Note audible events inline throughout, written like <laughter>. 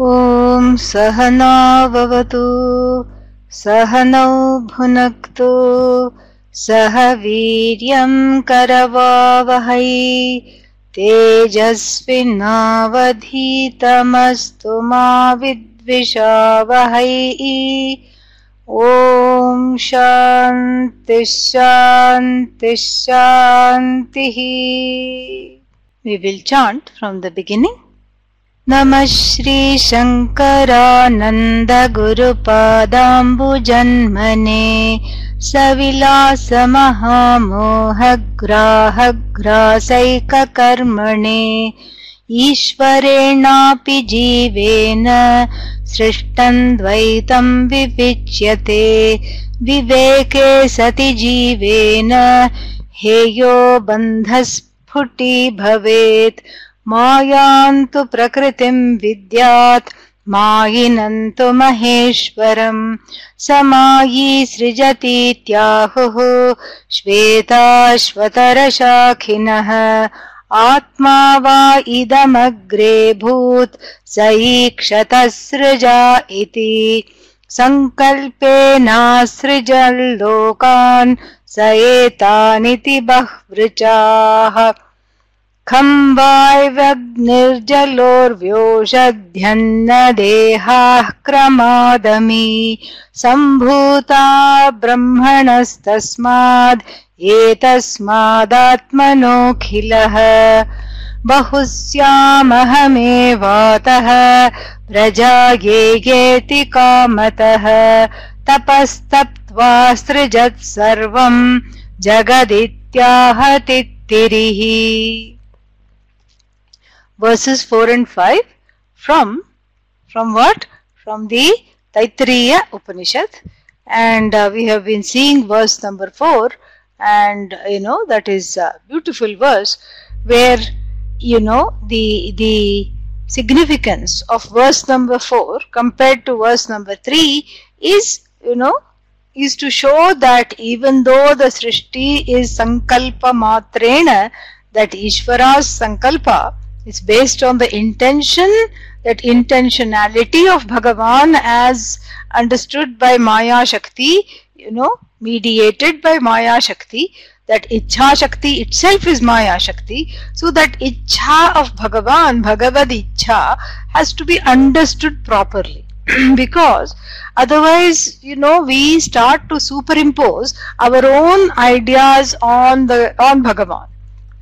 ॐ सहनाववतु सहनौ भुनक्तु सह वीर्यं करवावहै तेजस्विनावधीतमस्तु मा विद्विषावहै ॐ शान्तिः We will chant from the beginning. नमः श्रीशङ्करानन्दगुरुपादाम्बुजन्मने सविलासमहामोहग्राहग्रासैककर्मणे ईश्वरेणापि जीवेन सृष्टं द्वैतं विविच्यते विवेके सति जीवेन हेयो बन्धस्फुटी भवेत् मायान्तु प्रकृतिं विद्यात् मायिनन्तु महेश्वरम् स मायी सृजतीत्याहुः श्वेताश्वतरशाखिनः। आत्मा वा इदमग्रे भूत् स ईक्षतसृजा इति। सङ्कल्पेनासृजल्लोकान् स एतानिति बह्वृचाः खं वाय्वग्निर्जलोर्व्योषध्यन्न देहाः क्रमादमी। सम्भूता ब्रह्मणस्तस्माद् एतस्मादात्मनोऽखिलः। बहुस्यामहमेवातः प्रजा येति कामतः। तपस्तप्त्वा सृजत् सर्वम् जगदित्याहतित्तिरिः verses 4 and 5 from from what? From the Taittiriya Upanishad. And uh, we have been seeing verse number 4 and you know that is a beautiful verse where you know the the significance of verse number 4 compared to verse number 3 is you know is to show that even though the srishti is sankalpa matrena that Ishvara's sankalpa it's based on the intention, that intentionality of Bhagavan as understood by Maya Shakti, you know, mediated by Maya Shakti, that Ichha Shakti itself is Maya Shakti. So that Ichha of Bhagavan, Bhagavad Ichha, has to be understood properly. <clears throat> because otherwise you know we start to superimpose our own ideas on the on bhagavan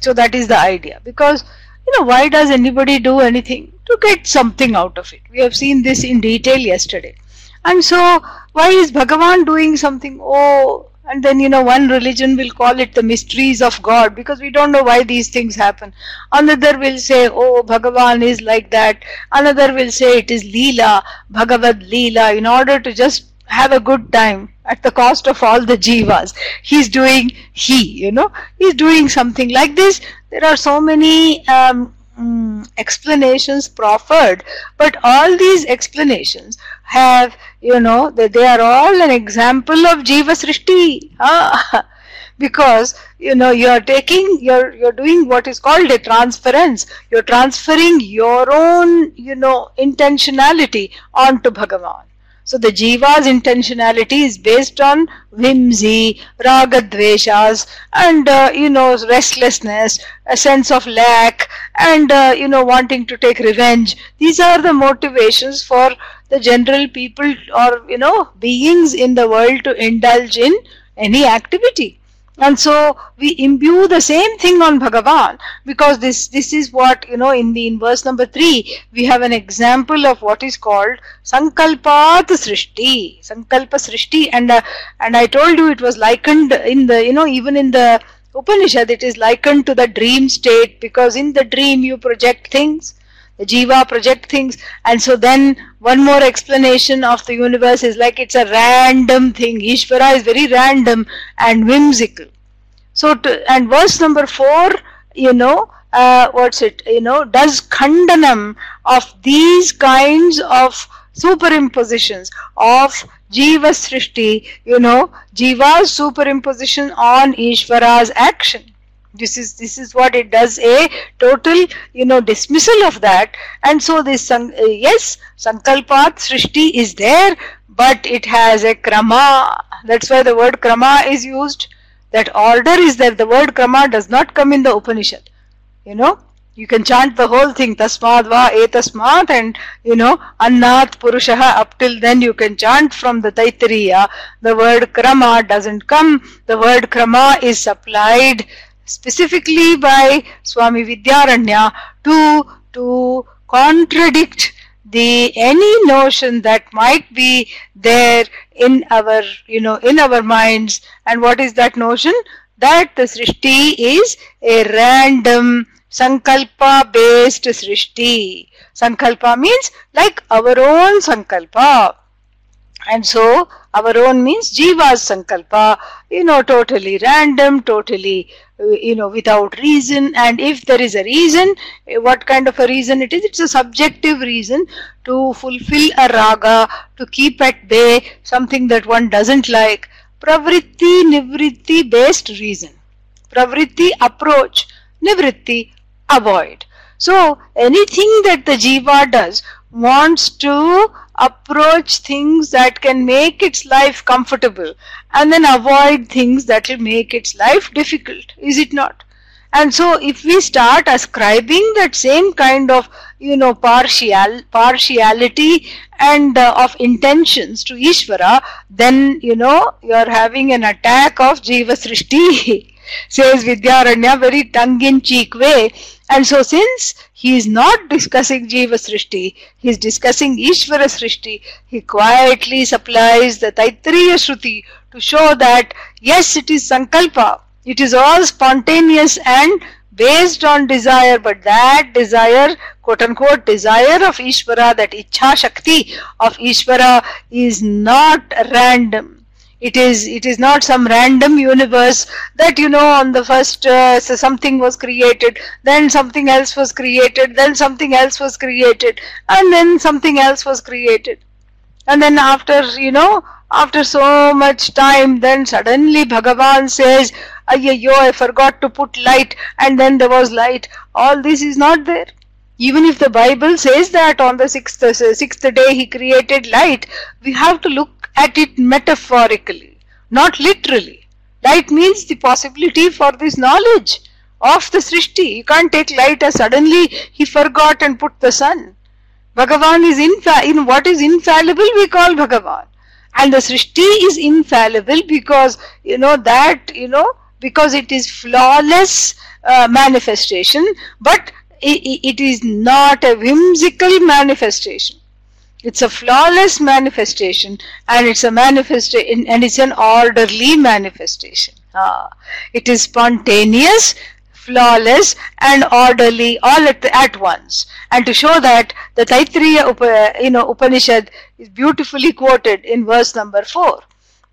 so that is the idea because you know why does anybody do anything? To get something out of it. We have seen this in detail yesterday. And so why is bhagavan doing something? Oh and then you know one religion will call it the mysteries of god because we don't know why these things happen. Another will say oh bhagavan is like that. Another will say it is leela bhagavad leela. In order to just have a good time at the cost of all the jivas. He's doing he you know he's doing something like this. There are so many um, mm, explanations proffered but all these explanations have you know they, they are all an example of jiva srishti. Ah, <laughs> because you know you are taking you're you're doing what is called a transference. You're transferring your own you know intentionality onto bhagavan so the jiva's intentionality is based on whimsy, ragadveshas, and uh, you know restlessness, a sense of lack, and uh, you know wanting to take revenge. These are the motivations for the general people or you know beings in the world to indulge in any activity and so we imbue the same thing on bhagavan because this this is what you know in the in verse number 3 we have an example of what is called sankalpat srishti. Sankalpa srishti and uh, and i told you it was likened in the you know even in the upanishad it is likened to the dream state because in the dream you project things the jiva project things and so then one more explanation of the universe is like it's a random thing. Ishvara is very random and whimsical so to, and verse number 4 you know uh, what's it you know does khandanam of these kinds of superimpositions of jiva srishti you know jiva's superimposition on ishvara's action. This is this is what it does a total you know dismissal of that. And so this uh, yes sankalpat srishti is there but it has a krama. That's why the word krama is used that order is there the word krama does not come in the upanishad. You know you can chant the whole thing tasmad va etasmat and you know annat purushaha up till then you can chant from the taittiriya. The word krama doesn't come. The word krama is supplied specifically by swami vidyaranya to to contradict the any notion that might be there in our you know in our minds and what is that notion that the srishti is a random Sankalpa based Srishti. Sankalpa means like our own Sankalpa. And so our own means Jiva's Sankalpa, you know, totally random, totally, uh, you know, without reason. And if there is a reason, eh, what kind of a reason it is? It's a subjective reason to fulfill a raga, to keep at bay something that one doesn't like. Pravritti, Nivritti based reason. Pravritti approach, Nivritti avoid. So anything that the jiva does wants to approach things that can make its life comfortable and then avoid things that will make its life difficult. Is it not? And so if we start ascribing that same kind of, you know, partial, partiality and uh, of intentions to Ishvara, then, you know, you're having an attack of Jiva Srishti, <laughs> says Vidyaranya very tongue-in-cheek way. And so since he is not discussing Jiva Srishti, he is discussing Ishvara Srishti, he quietly supplies the Taittiriya Shruti to show that yes, it is Sankalpa, it is all spontaneous and based on desire, but that desire, quote unquote, desire of Ishvara, that Ichha Shakti of Ishvara is not random it is it is not some random universe that you know on the first uh, so something was created then something else was created then something else was created and then something else was created. And then after you know after so much time then suddenly bhagavan says yo i forgot to put light and then there was light. All this is not there. Even if the bible says that on the sixth uh, sixth day he created light we have to look at it metaphorically, not literally. Light means the possibility for this knowledge of the Srishti. You can't take light as suddenly he forgot and put the sun. Bhagavan is infa- in what is infallible we call Bhagavan. And the Srishti is infallible because, you know, that, you know, because it is flawless uh, manifestation, but it, it is not a whimsical manifestation. It's a flawless manifestation and it's a manifestation and it's an orderly manifestation. Ah, it is spontaneous, flawless and orderly all at, at once. And to show that the Taittiriya Up, you know, Upanishad is beautifully quoted in verse number 4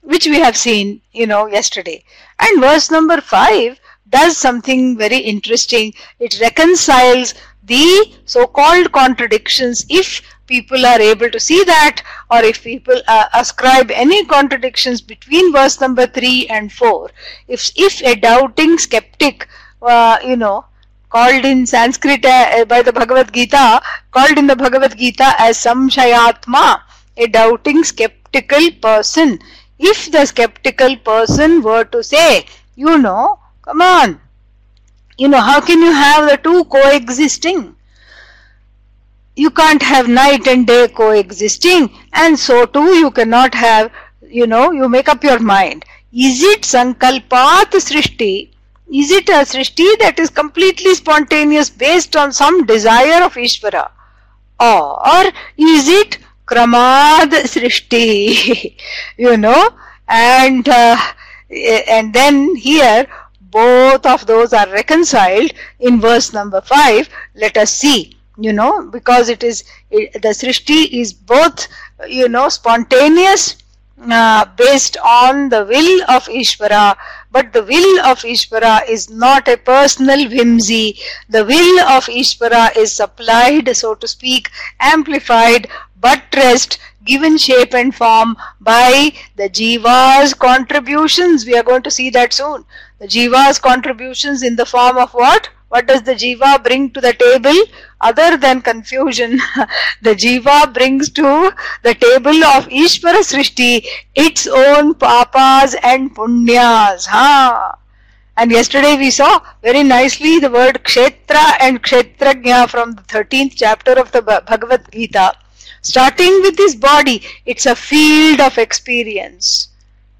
which we have seen you know yesterday. And verse number 5 does something very interesting. It reconciles the so-called contradictions if people are able to see that or if people uh, ascribe any contradictions between verse number 3 and 4 if if a doubting skeptic uh, you know called in sanskrit uh, by the bhagavad gita called in the bhagavad gita as samshayatma a doubting skeptical person. If the skeptical person were to say you know come on you know how can you have the two coexisting you can't have night and day coexisting and so too you cannot have you know you make up your mind. Is it sankalpat srishti? Is it a srishti that is completely spontaneous based on some desire of ishvara? Or is it kramad srishti? <laughs> You know and uh, and then here both of those are reconciled in verse number 5 let us see you know because it is it, the srishti is both you know spontaneous uh, based on the will of Ishvara but the will of Ishvara is not a personal whimsy the will of Ishvara is supplied so to speak amplified buttressed, given shape and form by the jiva's contributions. We are going to see that soon. The jiva's contributions in the form of what? What does the jiva bring to the table other than confusion? <laughs> the jiva brings to the table of Ishvara Srishti its own papas and punyas. Ha! And yesterday we saw very nicely the word kshetra and kshetrajna from the 13th chapter of the Bhagavad Gita. Starting with this body, it's a field of experience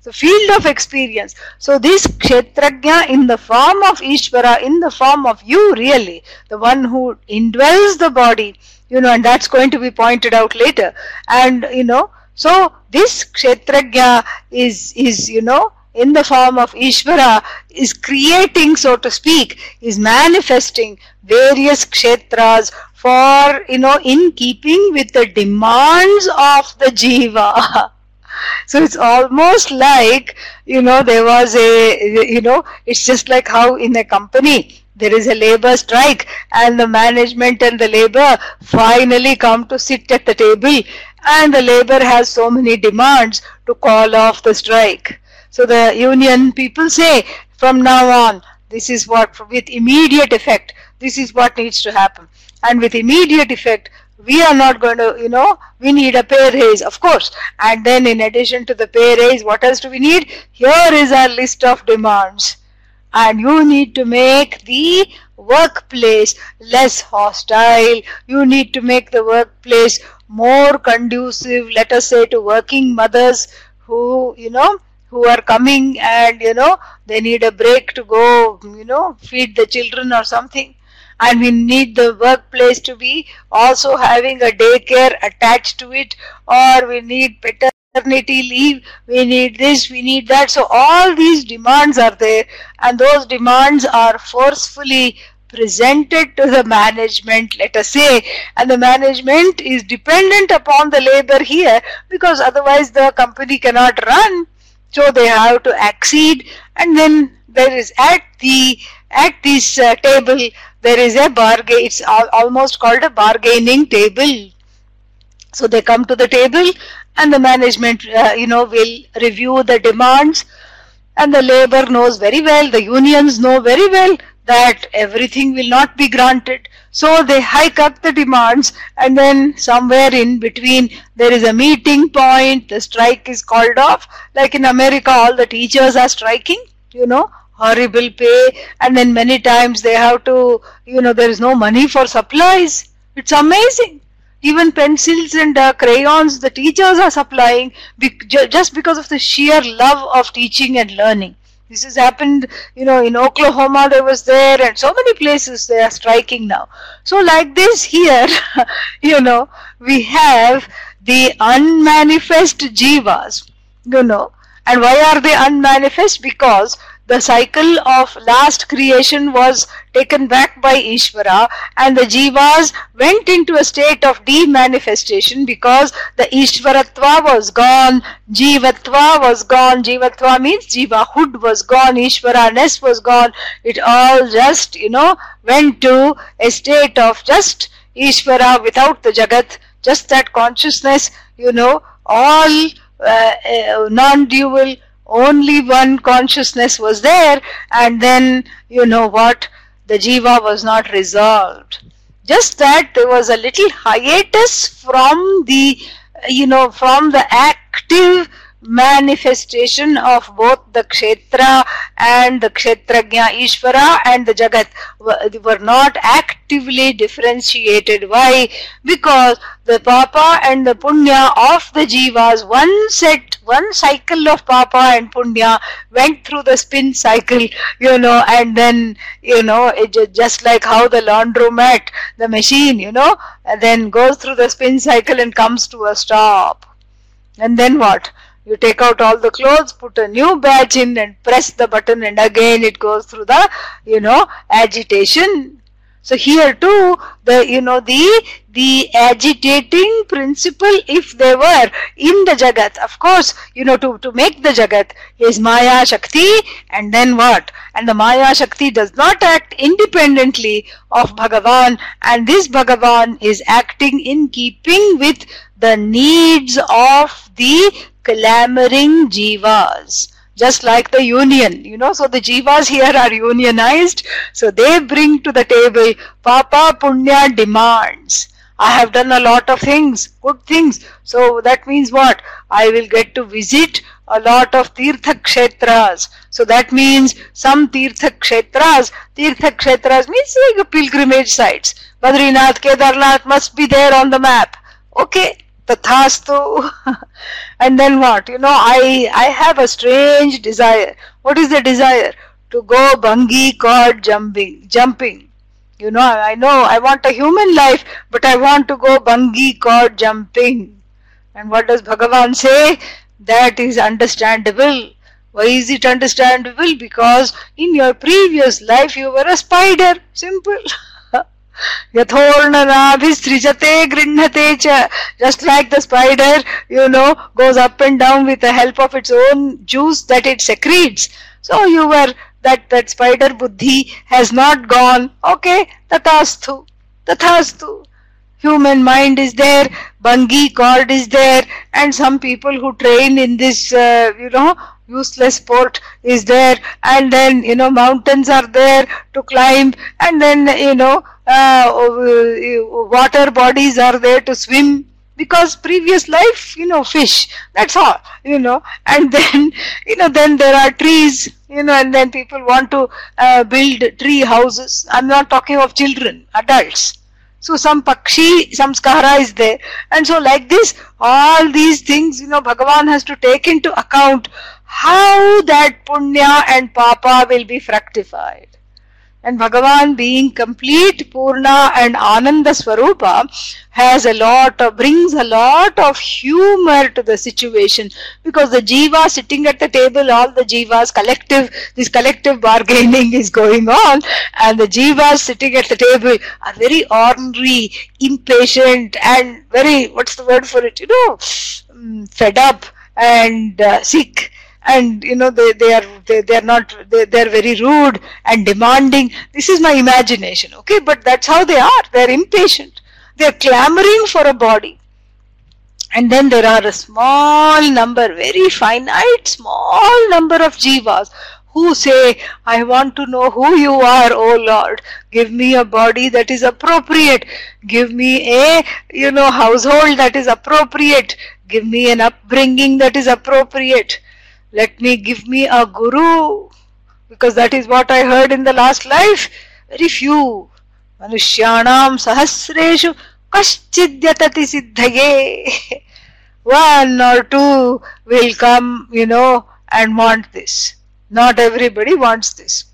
the field of experience. So this Kshetrajna in the form of Ishvara, in the form of you really, the one who indwells the body, you know, and that's going to be pointed out later. And you know, so this Kshetrajna is is, you know, in the form of Ishvara is creating, so to speak, is manifesting various kshetras for, you know, in keeping with the demands of the jiva. <laughs> so it's almost like you know there was a you know it's just like how in a company there is a labor strike and the management and the labor finally come to sit at the table and the labor has so many demands to call off the strike. So the union people say from now on this is what with immediate effect this is what needs to happen. And with immediate effect we are not going to, you know, we need a pay raise, of course. And then in addition to the pay raise, what else do we need? Here is our list of demands. And you need to make the workplace less hostile. You need to make the workplace more conducive, let us say, to working mothers who, you know, who are coming and, you know, they need a break to go, you know, feed the children or something and we need the workplace to be also having a daycare attached to it. Or we need paternity leave. We need this we need that. So all these demands are there. And those demands are forcefully presented to the management let us say. And the management is dependent upon the labor here because otherwise the company cannot run. So they have to accede. And then there is at the at this uh, table there is a bargain it's almost called a bargaining table. So they come to the table and the management uh, you know will review the demands. And the labor knows very well the unions know very well that everything will not be granted. So they hike up the demands and then somewhere in between there is a meeting point the strike is called off. Like in america all the teachers are striking you know horrible pay and then many times they have to you know there is no money for supplies. It's amazing. Even pencils and uh, crayons the teachers are supplying be just because of the sheer love of teaching and learning. This has happened you know in oklahoma there was there and so many places they are striking now. So like this here <laughs> you know we have the unmanifest jivas you know. And why are they unmanifest? Because the cycle of last creation was taken back by Ishvara and the jivas went into a state of demanifestation because the Ishvaratva was gone, Jivatva was gone, Jivatva means Jivahood was gone, Ishvaraness was gone, it all just, you know, went to a state of just Ishvara without the Jagat, just that consciousness, you know, all uh, uh, non-dual only one consciousness was there and then you know what the jiva was not resolved. Just that there was a little hiatus from the you know from the active manifestation of both the kshetra and the kshetrajna Ishvara and the Jagat were not actively differentiated. Why? Because the papa and the punya of the jivas, one set, one cycle of papa and punya went through the spin cycle, you know, and then, you know, it just like how the laundromat, the machine, you know, then goes through the spin cycle and comes to a stop. And then what? You take out all the clothes, put a new badge in and press the button and again it goes through the, you know, agitation. So here too, the you know the the agitating principle, if they were in the Jagat, of course, you know, to, to make the Jagat is Maya Shakti, and then what? And the Maya Shakti does not act independently of Bhagavan, and this Bhagavan is acting in keeping with the needs of the clamoring jivas just like the union, you know. So the jivas here are unionized. So they bring to the table Papa Punya demands. I have done a lot of things, good things. So that means what? I will get to visit a lot of Tirtha Kshetras. So that means some Tirtha Kshetras, Tirtha Kshetras means like pilgrimage sites. Badrinath, Kedarnath must be there on the map. Okay, tathastu. <laughs> And then what? You know i i have a strange desire. What is the desire? To go bungee cord jumping jumping. You know i know i want a human life but i want to go bungee cord jumping. And what does bhagavan say? That is understandable. Why is it understandable? Because in your previous life you were a spider. Simple <laughs> Yathornanabhisrijate grinhatecha. Just like the spider, you know, goes up and down with the help of its own juice that it secretes. So you were, that, that spider buddhi has not gone. Okay, tathastu, tathastu. Human mind is there, bungee cord is there, and some people who train in this, uh, you know, useless sport is there and then you know mountains are there to climb and then you know uh, uh, uh, water bodies are there to swim because previous life you know fish that's all you know. And <laughs> then you know then there are trees you know and then people want to uh, build tree houses. I'm not talking of children adults. So some pakshi samskara is there. And so like this all these things you know bhagavan has to take into account how that punya and papa will be fructified and Bhagavan being complete Purna and Ananda Swarupa has a lot of, brings a lot of humor to the situation. Because the jiva sitting at the table, all the jivas collective, this collective bargaining is going on. And the jivas sitting at the table are very ornery, impatient and very, what's the word for it, you know, mm, fed up and uh, sick and you know they, they are they, they are not they, they are very rude and demanding this is my imagination okay but that's how they are they are impatient they are clamoring for a body and then there are a small number very finite small number of jivas who say, I want to know who you are, O Lord. Give me a body that is appropriate. Give me a, you know, household that is appropriate. Give me an upbringing that is appropriate. Let me give me a guru because that is what I heard in the last life. Very few. Manushyanam sahasreshu kaschidyatati siddhaye. <laughs> One or two will come, you know, and want this. Not everybody wants this.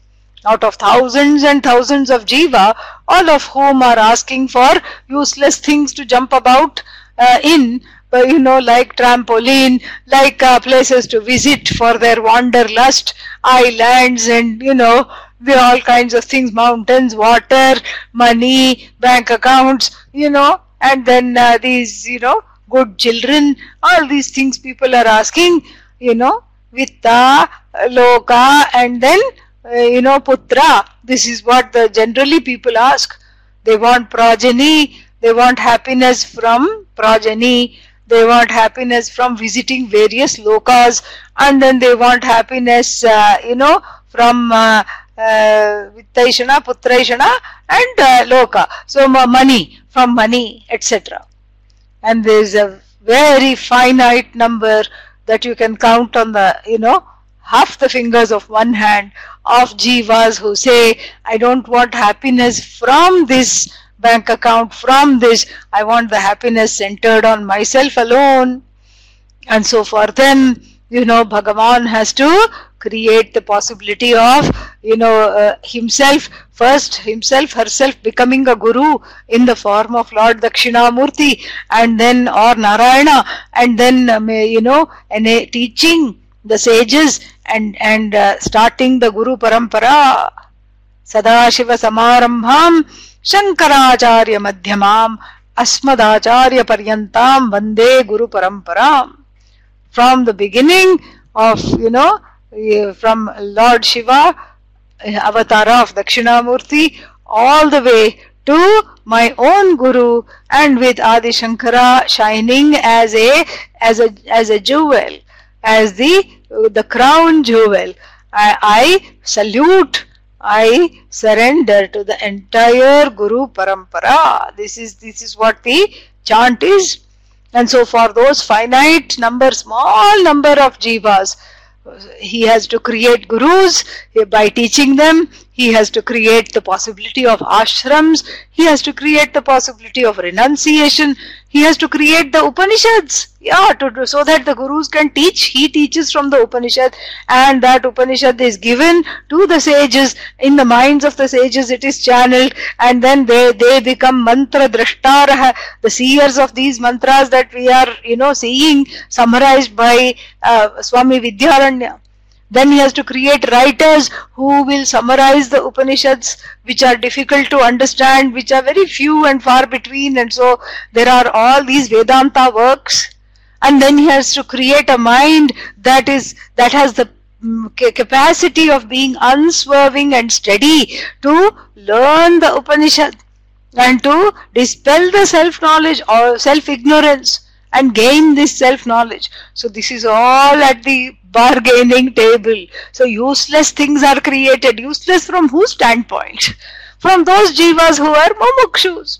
Out of thousands and thousands of jiva, all of whom are asking for useless things to jump about uh, in, you know, like trampoline, like uh, places to visit for their wanderlust, islands and, you know, the all kinds of things, mountains, water, money, bank accounts, you know, and then uh, these, you know, good children, all these things people are asking, you know, vitta, loka, and then, uh, you know, putra. This is what the generally people ask. They want progeny, they want happiness from progeny, they want happiness from visiting various lokas and then they want happiness uh, you know from uh, uh, Putraishana and uh, Loka. So money, from money, etc. And there is a very finite number that you can count on the, you know, half the fingers of one hand of jivas who say, I don't want happiness from this bank account from this. I want the happiness centered on myself alone. And so for them, you know, Bhagavan has to create the possibility of, you know, uh, himself, first himself, herself becoming a guru in the form of Lord Dakshinamurti and then, or Narayana, and then, um, you know, and, uh, teaching the sages and, and uh, starting the Guru Parampara. Sadashiva Samarambham Shankaracharya Madhyamam Asmadacharya Paryantam Vande Guru Paramparam. From the beginning of, you know, eh, from Lord Shiva, eh, avatara of Dakshinamurti, all the way to my own guru and with Adi Shankara shining as a as a as a jewel as the the crown jewel I, I salute I surrender to the entire Guru Parampara. This is this is what the chant is. And so for those finite number, small number of jivas, he has to create gurus by teaching them he has to create the possibility of ashrams. He has to create the possibility of renunciation. He has to create the upanishads. Yeah to, so that the gurus can teach. He teaches from the upanishad and that upanishad is given to the sages. In the minds of the sages it is channeled and then they they become mantra drashtarah. The seers of these mantras that we are you know seeing summarized by uh, swami vidyaranya then he has to create writers who will summarize the Upanishads, which are difficult to understand, which are very few and far between. And so there are all these Vedanta works. And then he has to create a mind that is that has the mm, capacity of being unswerving and steady to learn the Upanishad and to dispel the self knowledge or self ignorance and gain this self knowledge. So, this is all at the bargaining table. So useless things are created. Useless from whose standpoint? From those jivas who are mumukshus.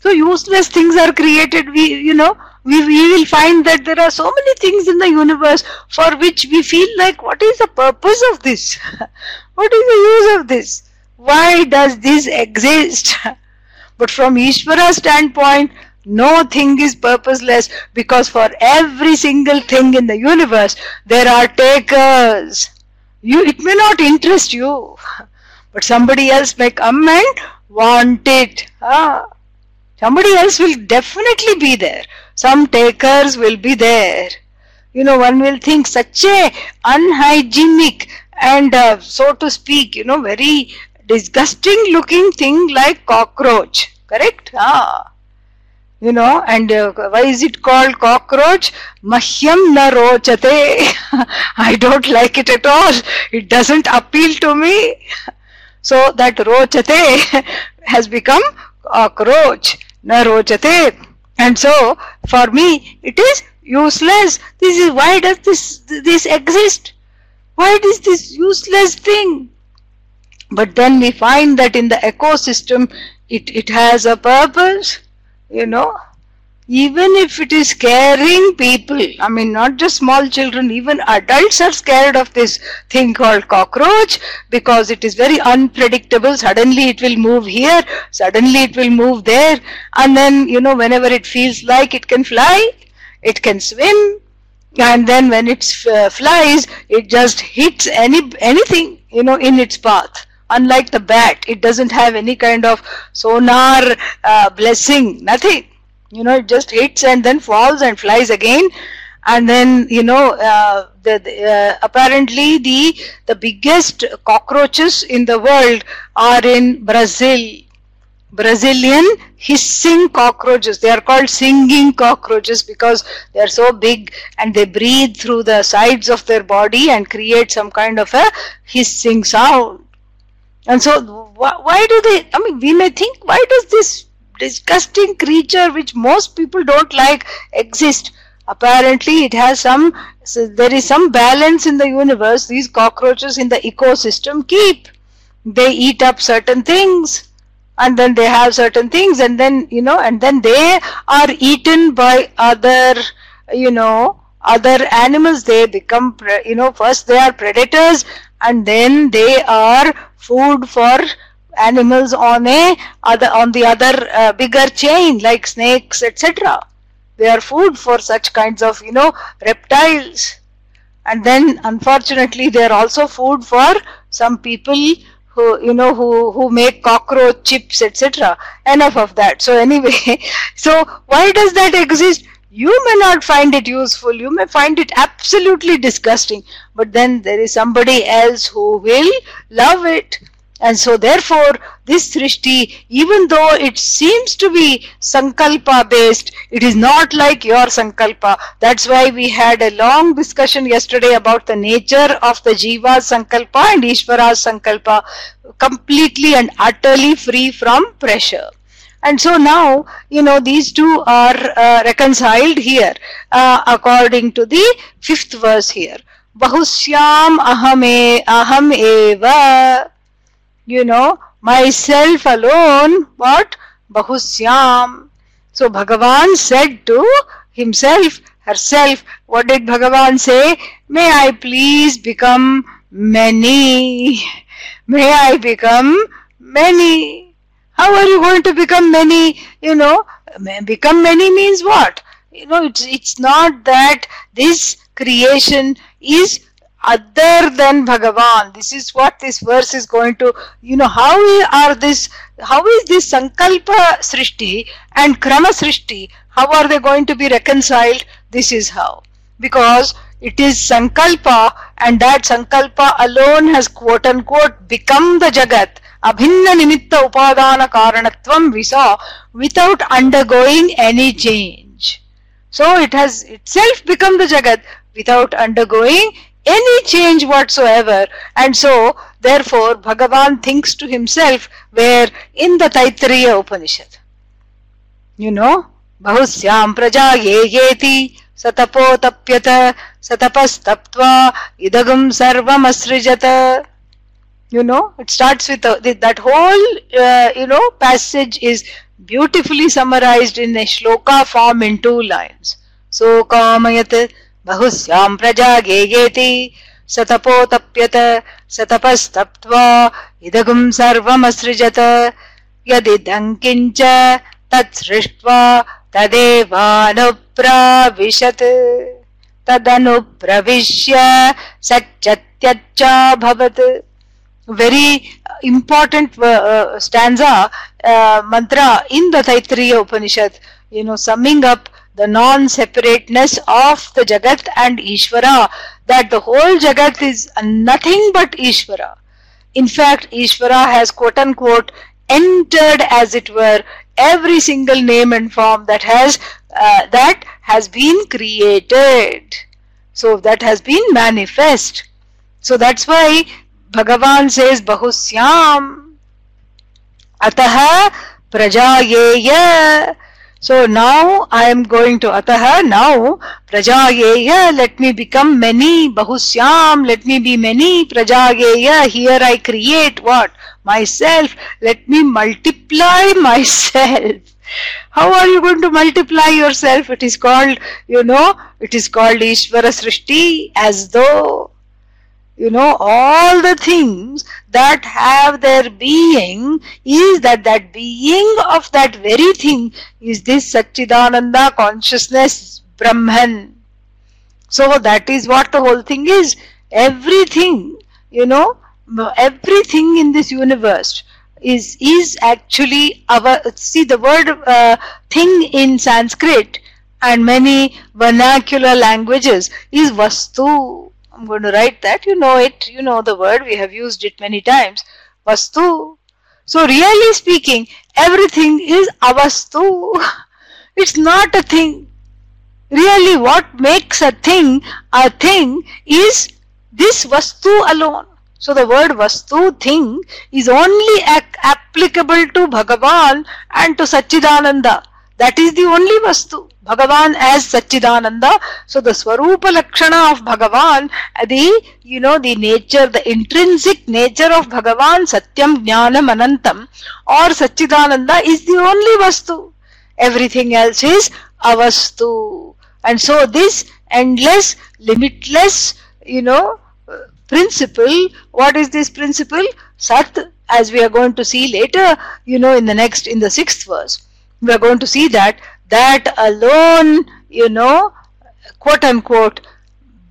So useless things are created. We, you know, we, we will find that there are so many things in the universe for which we feel like, what is the purpose of this? <laughs> what is the use of this? Why does this exist? <laughs> but from Ishvara's standpoint, no thing is purposeless because for every single thing in the universe there are takers. You, it may not interest you, but somebody else may come and want it. Ah, somebody else will definitely be there. Some takers will be there. You know, one will think such a unhygienic and uh, so to speak, you know, very disgusting looking thing like cockroach. Correct? Ah you know and uh, why is it called cockroach? Mahyam na rochate. <laughs> I don't like it at all. It doesn't appeal to me. So that rochate <laughs> has become cockroach na rochate. And so for me it is useless. This is why does this this exist? Why is this useless thing? But then we find that in the ecosystem it, it has a purpose you know even if it is scaring people i mean not just small children even adults are scared of this thing called cockroach because it is very unpredictable. Suddenly it will move here suddenly it will move there. And then you know whenever it feels like it can fly it can swim. And then when it uh, flies it just hits any anything you know in its path unlike the bat it doesn't have any kind of sonar uh, blessing nothing. You know it just hits and then falls and flies again. And then you know uh, the, the uh, apparently the the biggest cockroaches in the world are in brazil. Brazilian hissing cockroaches. They are called singing cockroaches because they are so big and they breathe through the sides of their body and create some kind of a hissing sound and so, wh- why do they? I mean, we may think, why does this disgusting creature, which most people don't like, exist? Apparently, it has some. So there is some balance in the universe. These cockroaches in the ecosystem keep. They eat up certain things, and then they have certain things, and then you know, and then they are eaten by other, you know, other animals. They become, you know, first they are predators, and then they are food for animals on a other on the other uh, bigger chain like snakes etc they are food for such kinds of you know reptiles. And then unfortunately they are also food for some people who you know who who make cockroach chips etc enough of that. So anyway <laughs> so why does that exist you may not find it useful, you may find it absolutely disgusting, but then there is somebody else who will love it. And so therefore, this Srishti, even though it seems to be Sankalpa based, it is not like your Sankalpa. That's why we had a long discussion yesterday about the nature of the Jiva's Sankalpa and Ishvara's Sankalpa, completely and utterly free from pressure. And so now, you know, these two are uh, reconciled here uh, according to the fifth verse here. Bahusyam ahame aham eva. You know, myself alone, what? Bahusyam. So Bhagavan said to himself, herself, what did Bhagavan say? May I please become many. <laughs> May I become many. How are you going to become many? You know, become many means what? You know, it's, it's not that this creation is other than Bhagavan. This is what this verse is going to, you know, how are this, how is this Sankalpa Srishti and Krama Srishti, how are they going to be reconciled? This is how. Because it is Sankalpa and that Sankalpa alone has quote unquote become the Jagat. Abhinna Nimitta Upadana Karanatvam we saw without undergoing any change. So it has itself become the Jagat without undergoing any change whatsoever. And so, therefore, Bhagavan thinks to himself where in the Taittiriya Upanishad. You know, Bahusyam praja ye yeti satapotapyata satapastaptva idagam sarvam asrijata. You know, it starts with uh, that whole, uh, you know, passage is beautifully summarized in a shloka form in two lines. So, kamayat बहुस्यां प्रजा गेगेति स तपोतप्यत स तपस्तप्त्वा इदगुं सर्वमसृजत यदिदं किञ्च तत्सृष्ट्वा तदेवानुप्राविशत् तदनुप्रविश्य सच्चत्यच्चाभवत् very important uh, stanza uh, mantra in the Taittiriya Upanishad you know summing up the non-separateness of the Jagat and Ishvara, that the whole Jagat is nothing but Ishvara. In fact, Ishvara has quote unquote entered as it were every single name and form that has uh, that has been created. So that has been manifest. So that's why भगवान से बहुश्याम। अतः प्रजा ये so now I am going to अतः now प्रजा ये let me become many बहुश्याम। Let me be many प्रजा ये here I create what myself let me multiply myself how are you going to multiply yourself it is called you know it is called Ishwar Srishti as though you know all the things that have their being is that that being of that very thing is this Satchidananda consciousness Brahman. So that is what the whole thing is. Everything, you know, everything in this universe is is actually our see the word uh, thing in Sanskrit and many vernacular languages is vastu I'm going to write that. You know it. You know the word. We have used it many times. Vastu. So really speaking, everything is avastu. <laughs> It's not a thing. Really what makes a thing a thing is this vastu alone. So the word vastu thing is only applicable to Bhagavan and to Satchidananda. That is the only vastu. Bhagavan as Satchidananda. So the Swarupa Lakshana of Bhagavan, the, you know, the nature, the intrinsic nature of Bhagavan, Satyam Jnanam Anantam or Satchidananda is the only Vastu. Everything else is Avastu. And so this endless, limitless, you know, principle, what is this principle? Sat, as we are going to see later, you know, in the next, in the sixth verse. We are going to see that that alone, you know, quote unquote,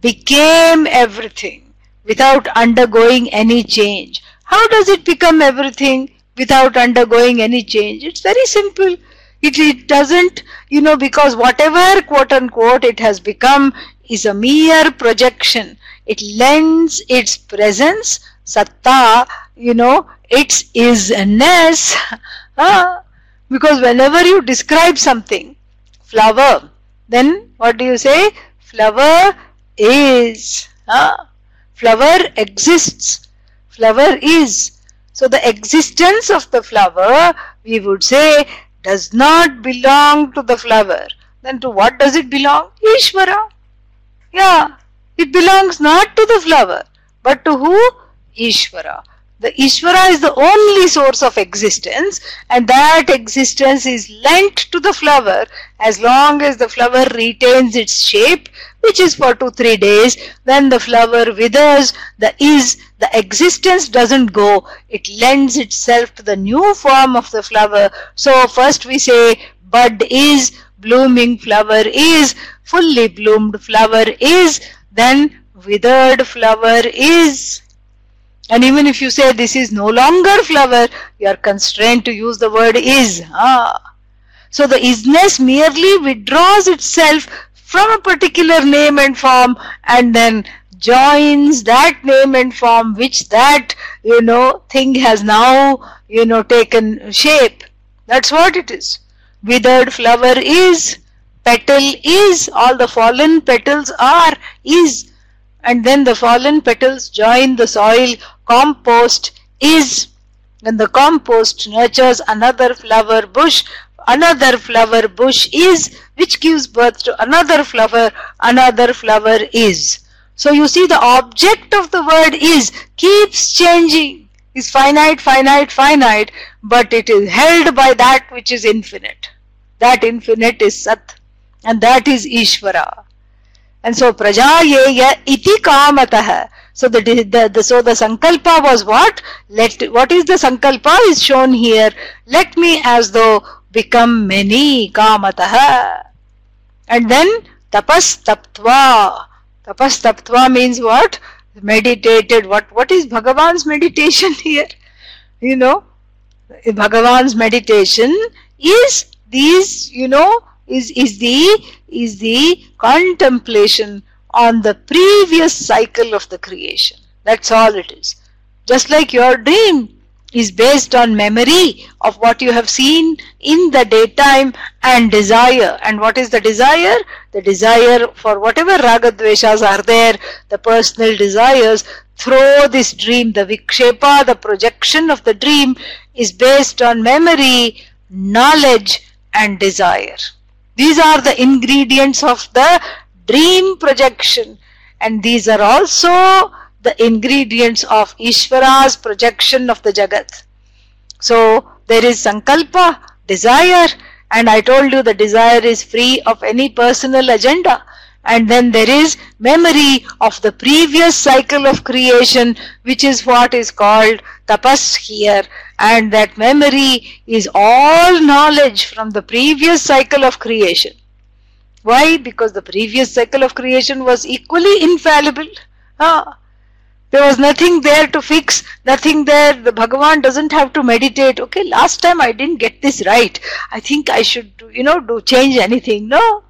became everything without undergoing any change. How does it become everything without undergoing any change? It's very simple. It, it doesn't, you know, because whatever quote unquote it has become is a mere projection. It lends its presence, satta, you know, its isness. <laughs> Uh, because whenever you describe something, flower, then what do you say? Flower is. Uh, flower exists. Flower is. So the existence of the flower, we would say, does not belong to the flower. Then to what does it belong? Ishvara. Yeah, it belongs not to the flower, but to who? Ishvara. The Ishvara is the only source of existence and that existence is lent to the flower as long as the flower retains its shape which is for two three days. When the flower withers the is the existence doesn't go. It lends itself to the new form of the flower. So first we say bud is blooming flower is fully bloomed flower is then withered flower is and even if you say this is no longer flower, you are constrained to use the word is. Ah. So the isness merely withdraws itself from a particular name and form and then joins that name and form which that you know thing has now you know taken shape. That's what it is. Withered flower is, petal is, all the fallen petals are, is and then the fallen petals join the soil. Compost is when the compost nurtures another flower bush another flower bush is which gives birth to another flower another flower is. So you see the object of the word is keeps changing. Is finite finite finite but it is held by that which is infinite. That infinite is sat and that is ishvara and so prajayeya iti kamatah. So the, the, the so the sankalpa was what? Let what is the sankalpa is shown here. Let me as though become many kamatah. And then tapas taptva. Tapas taptva means what? Meditated. What what is Bhagavan's meditation here? You know, Bhagavan's meditation is these, you know, is, is the is the contemplation on the previous cycle of the creation. That's all it is. Just like your dream is based on memory of what you have seen in the daytime and desire. And what is the desire? The desire for whatever ragadveshas are there, the personal desires, through this dream, the vikshepa, the projection of the dream is based on memory, knowledge and desire. These are the ingredients of the dream projection. And these are also the ingredients of Ishvara's projection of the Jagat. So there is Sankalpa, desire and I told you the desire is free of any personal agenda. And then there is memory of the previous cycle of creation which is what is called tapas here and that memory is all knowledge from the previous cycle of creation. Why? Because the previous cycle of creation was equally infallible. Ah, there was nothing there to fix, nothing there. The Bhagavan doesn't have to meditate. Okay, last time I didn't get this right. I think I should, you know, do change anything. No.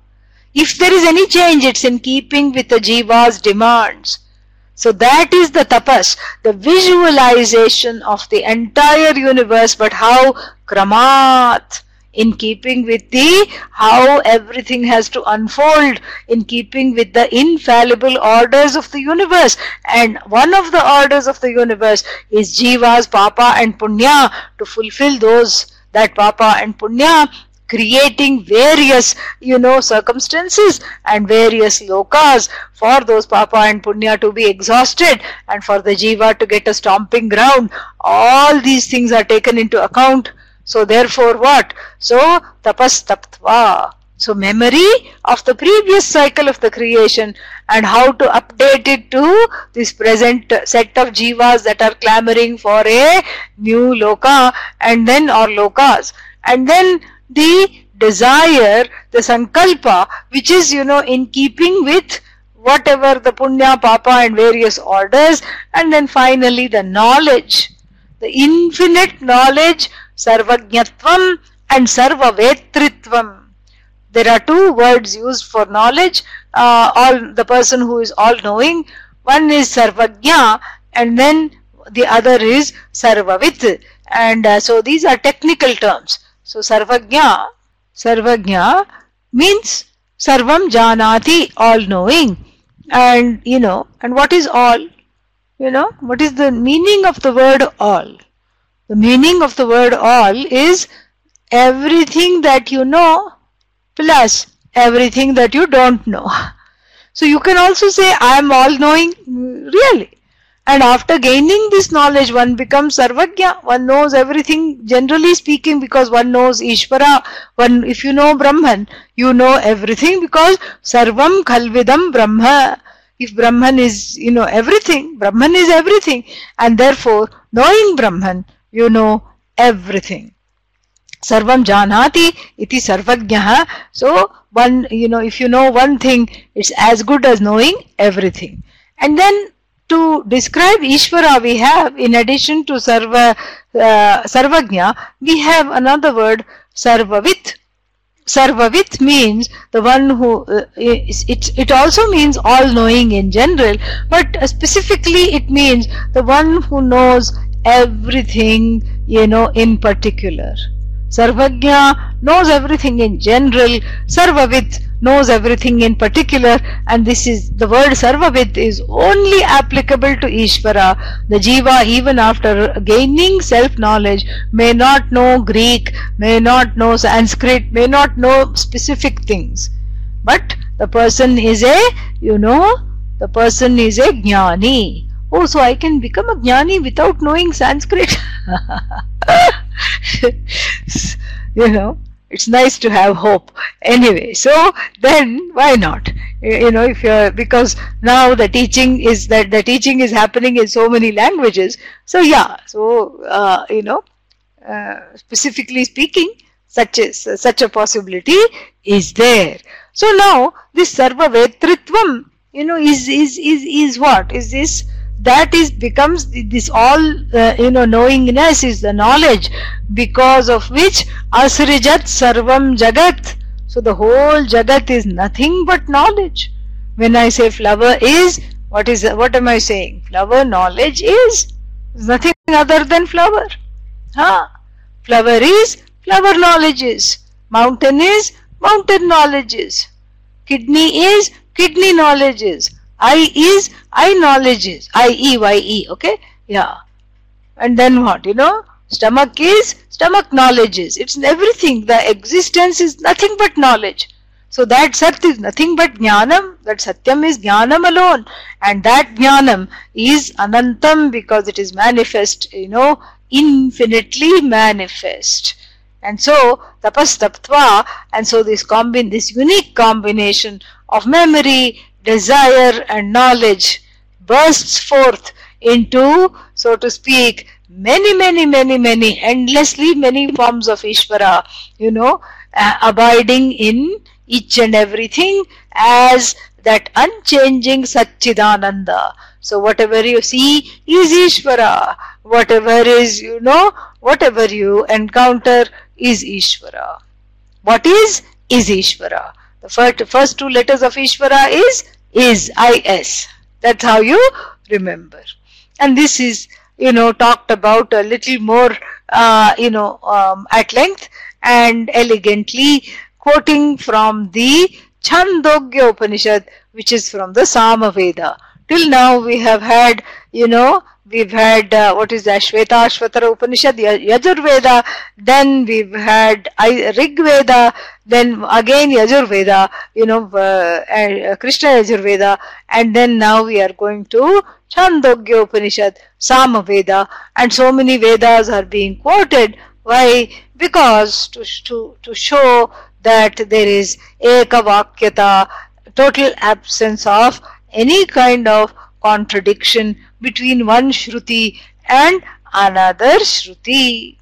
If there is any change, it's in keeping with the Jiva's demands. So that is the tapas, the visualization of the entire universe, but how kramat, in keeping with the how everything has to unfold, in keeping with the infallible orders of the universe. And one of the orders of the universe is Jiva's Papa and Punya to fulfill those that Papa and Punya creating various you know circumstances and various lokas for those papa and punya to be exhausted and for the jiva to get a stomping ground. All these things are taken into account. So therefore what? So tapas taptva so memory of the previous cycle of the creation and how to update it to this present set of jivas that are clamoring for a new loka and then or lokas. And then the desire, the sankalpa, which is, you know, in keeping with whatever the punya, papa and various orders, and then finally the knowledge, the infinite knowledge, sarvajnatvam and sarvavetritvam. There are two words used for knowledge, uh, all the person who is all knowing. One is sarvajna and then the other is Sarvavit. And uh, so these are technical terms. So Sarvagya, Sarvagya means Sarvam Janati, all knowing. And you know, and what is all? You know, what is the meaning of the word all? The meaning of the word all is everything that you know plus everything that you don't know. <laughs> So you can also say I am all knowing really. And after gaining this knowledge, one becomes Sarvagya. One knows everything, generally speaking, because one knows Ishvara. One, if you know Brahman, you know everything because Sarvam Khalvidam Brahma. If Brahman is, you know, everything, Brahman is everything. And therefore, knowing Brahman, you know everything. Sarvam Janati iti Sarvagya. So, one, you know, if you know one thing, it's as good as knowing everything. And then to describe Ishvara, we have, in addition to Sarva, uh, Sarvagya, we have another word, Sarvavit. Sarvavit means the one who, uh, it, it also means all knowing in general, but specifically it means the one who knows everything, you know, in particular. Sarvagya knows everything in general, Sarvavit knows everything in particular, and this is the word Sarvavit is only applicable to Ishvara. The Jiva, even after gaining self knowledge, may not know Greek, may not know Sanskrit, may not know specific things. But the person is a, you know, the person is a Jnani. Oh, so I can become a Jnani without knowing Sanskrit. <laughs> <laughs> you know it's nice to have hope. Anyway so then why not? You know if you're because now the teaching is that the teaching is happening in so many languages. So yeah so uh, you know uh, specifically speaking such a such a possibility is there. So now this sarva vetritvam you know is is is is what? Is this that is becomes this all uh, you know knowingness is the knowledge because of which asrijat sarvam jagat. So the whole jagat is nothing but knowledge. When i say flower is what is what am i saying? Flower knowledge is nothing other than flower. Huh flower is flower knowledge is. Mountain is mountain knowledge is. Kidney is kidney knowledge is I is I knowledge is I E Y E okay? Yeah. And then what you know? Stomach is stomach knowledge is. It's everything. The existence is nothing but knowledge. So that Sat is nothing but Jnanam. That Satyam is Jnanam alone. And that Jnanam is Anantam because it is manifest you know infinitely manifest. And so tapas taptva and so this combine this unique combination of memory desire and knowledge bursts forth into, so to speak, many, many, many, many, endlessly many forms of Ishvara, you know, uh, abiding in each and everything as that unchanging Satchidananda. So whatever you see is Ishvara. Whatever is, you know, whatever you encounter is Ishvara. What is? Is Ishvara. The first, first two letters of Ishvara is is is that's how you remember. And this is you know talked about a little more uh, you know um, at length and elegantly quoting from the Chandogya Upanishad which is from the Samaveda. Till now we have had you know we've had uh, what is that Ashvatara Upanishad, Yajurveda, then we've had Rig Veda, then again Yajurveda, you know, uh, uh, Krishna Yajurveda, and then now we are going to Chandogya Upanishad, Samaveda, and so many Vedas are being quoted. Why? Because to, to, to show that there is Ekavakyata, total absence of any kind of contradiction between one Shruti and another Shruti.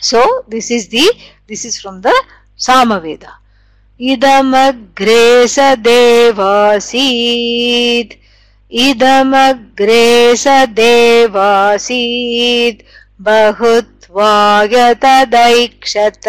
So this is the this is from the Samaveda. इदमग्रे स देवासीत् इदमग्रे स देवासीत् बहुत्वाय तदैक्षत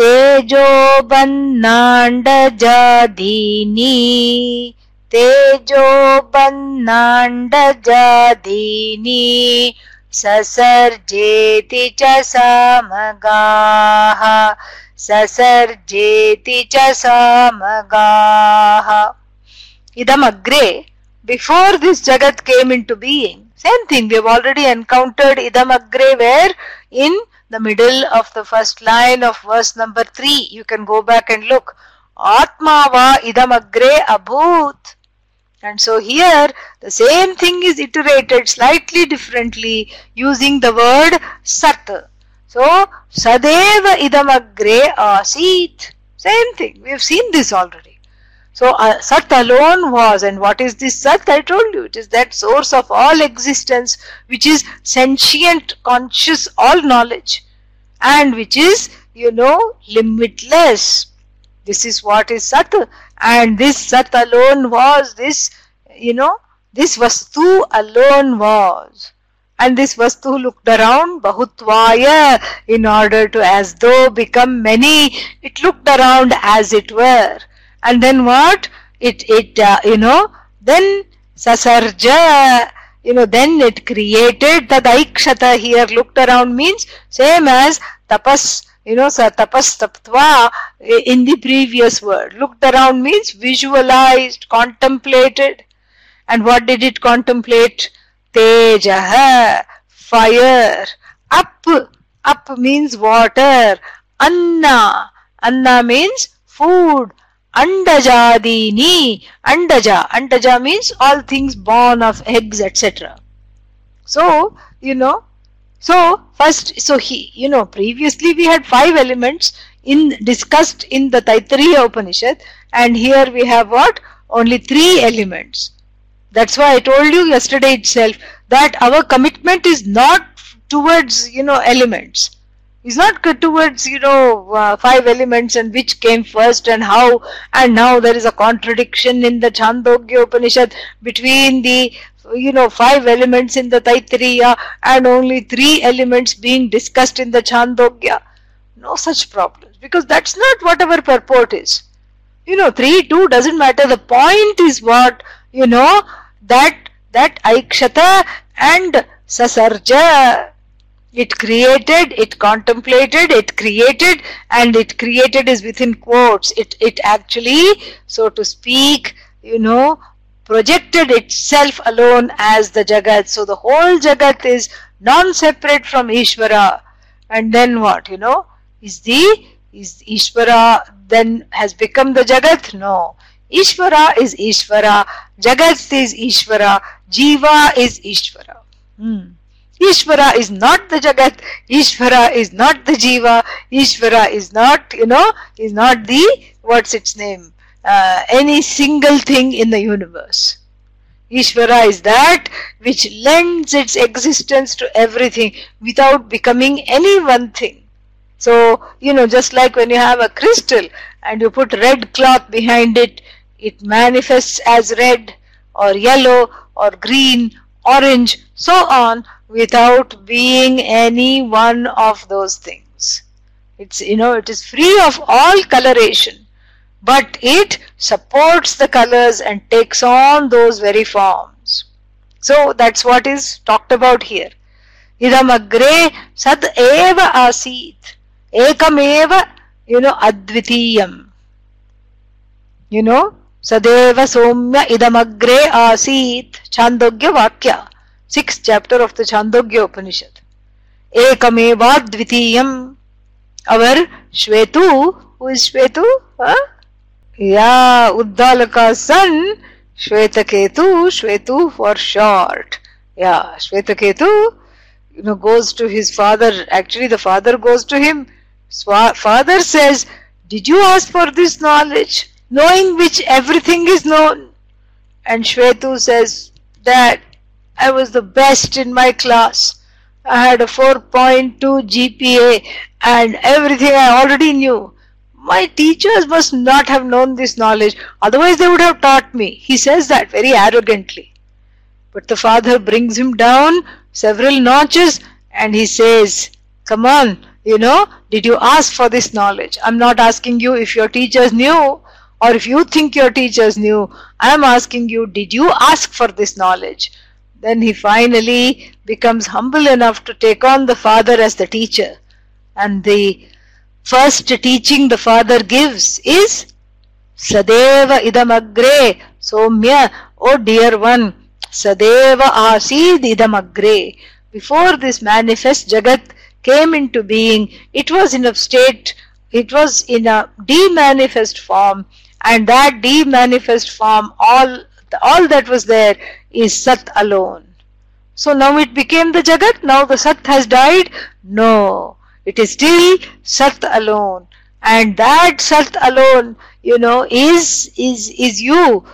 तेजोबन्नाण्डजादिनी। तेजोबन्नाण्डजादिनी। ससर्जेति च सामगाः। ससर्जेति च सामगाः। इदमग्रे बिफोर् दिस् जगत् came into being same thing already already encountered इदमग्रे were in the middle of the first line of verse number 3 you can go back and look. Atma va idam agre abhut and so here the same thing is iterated slightly differently using the word sat. So sadeva idam agre asit same thing. We have seen this already so uh, Sat alone was, and what is this Sat? I told you, it is that source of all existence which is sentient, conscious, all knowledge, and which is, you know, limitless. This is what is Sat, and this Sat alone was, this, you know, this Vastu alone was. And this Vastu looked around, Bahutvaya, in order to as though become many, it looked around as it were and then what? It it uh, you know then sasarja you know then it created the daikshata here looked around means same as tapas you know sa tapas taptva in the previous word looked around means visualized contemplated. And what did it contemplate? Tejah fire. Up up means water. Anna. Anna means food Andajadini. Andaja. Andaja means all things born of eggs, etc. So, you know, so first, so he, you know, previously we had five elements in discussed in the Taittiriya Upanishad and here we have what? Only three elements. That's why I told you yesterday itself that our commitment is not towards, you know, elements is not towards you know uh, five elements and which came first and how. And now there is a contradiction in the Chandogya Upanishad between the you know five elements in the Taittiriya and only three elements being discussed in the Chandogya. No such problems. Because that's not what our purport is. You know 3 2 doesn't matter. The point is what you know that that aikshata and sasarja it created, it contemplated, it created, and it created is within quotes. It, it actually, so to speak, you know, projected itself alone as the Jagat. So the whole Jagat is non-separate from Ishvara. And then what, you know, is the, is Ishvara then has become the Jagat? No. Ishvara is Ishvara, Jagat is Ishvara, Jiva is Ishvara. Hmm. Ishvara is not the Jagat, Ishvara is not the Jiva, Ishvara is not, you know, is not the, what's its name, uh, any single thing in the universe. Ishvara is that which lends its existence to everything without becoming any one thing. So, you know, just like when you have a crystal and you put red cloth behind it, it manifests as red or yellow or green, orange, so on without being any one of those things. It's, you know, it is free of all coloration, but it supports the colors and takes on those very forms. So that's what is talked about here. Idam agre sad eva asit. Ekam eva, you know, advitiyam. You know, sadeva somya idam agre asit. Chandogya vakya. Six chapter of the Chandogya Upanishad एकमेवा द्वितीय अवर श्वेतु श्वेतु या उद्दाल का सन श्वेत Ketu श्वेतु for short या Shvetaketu you know goes to his father actually the father goes to him father says did you ask for this knowledge knowing which everything is known and Shvetu says that I was the best in my class. I had a 4.2 GPA and everything I already knew. My teachers must not have known this knowledge, otherwise, they would have taught me. He says that very arrogantly. But the father brings him down several notches and he says, Come on, You know, did you ask for this knowledge? I'm not asking you if your teachers knew or if you think your teachers knew. I'm asking you, did you ask for this knowledge? Then he finally becomes humble enough to take on the father as the teacher. And the first teaching the father gives is Sadeva idamagre Somya, oh dear one, Sadeva asid idamagre. Before this manifest Jagat came into being, it was in a state, it was in a demanifest form, and that demanifest form, all, all that was there is Sat alone. So now it became the Jagat, now the Sat has died? No, it is still Sat alone. And that Sat alone, you know, is is is you,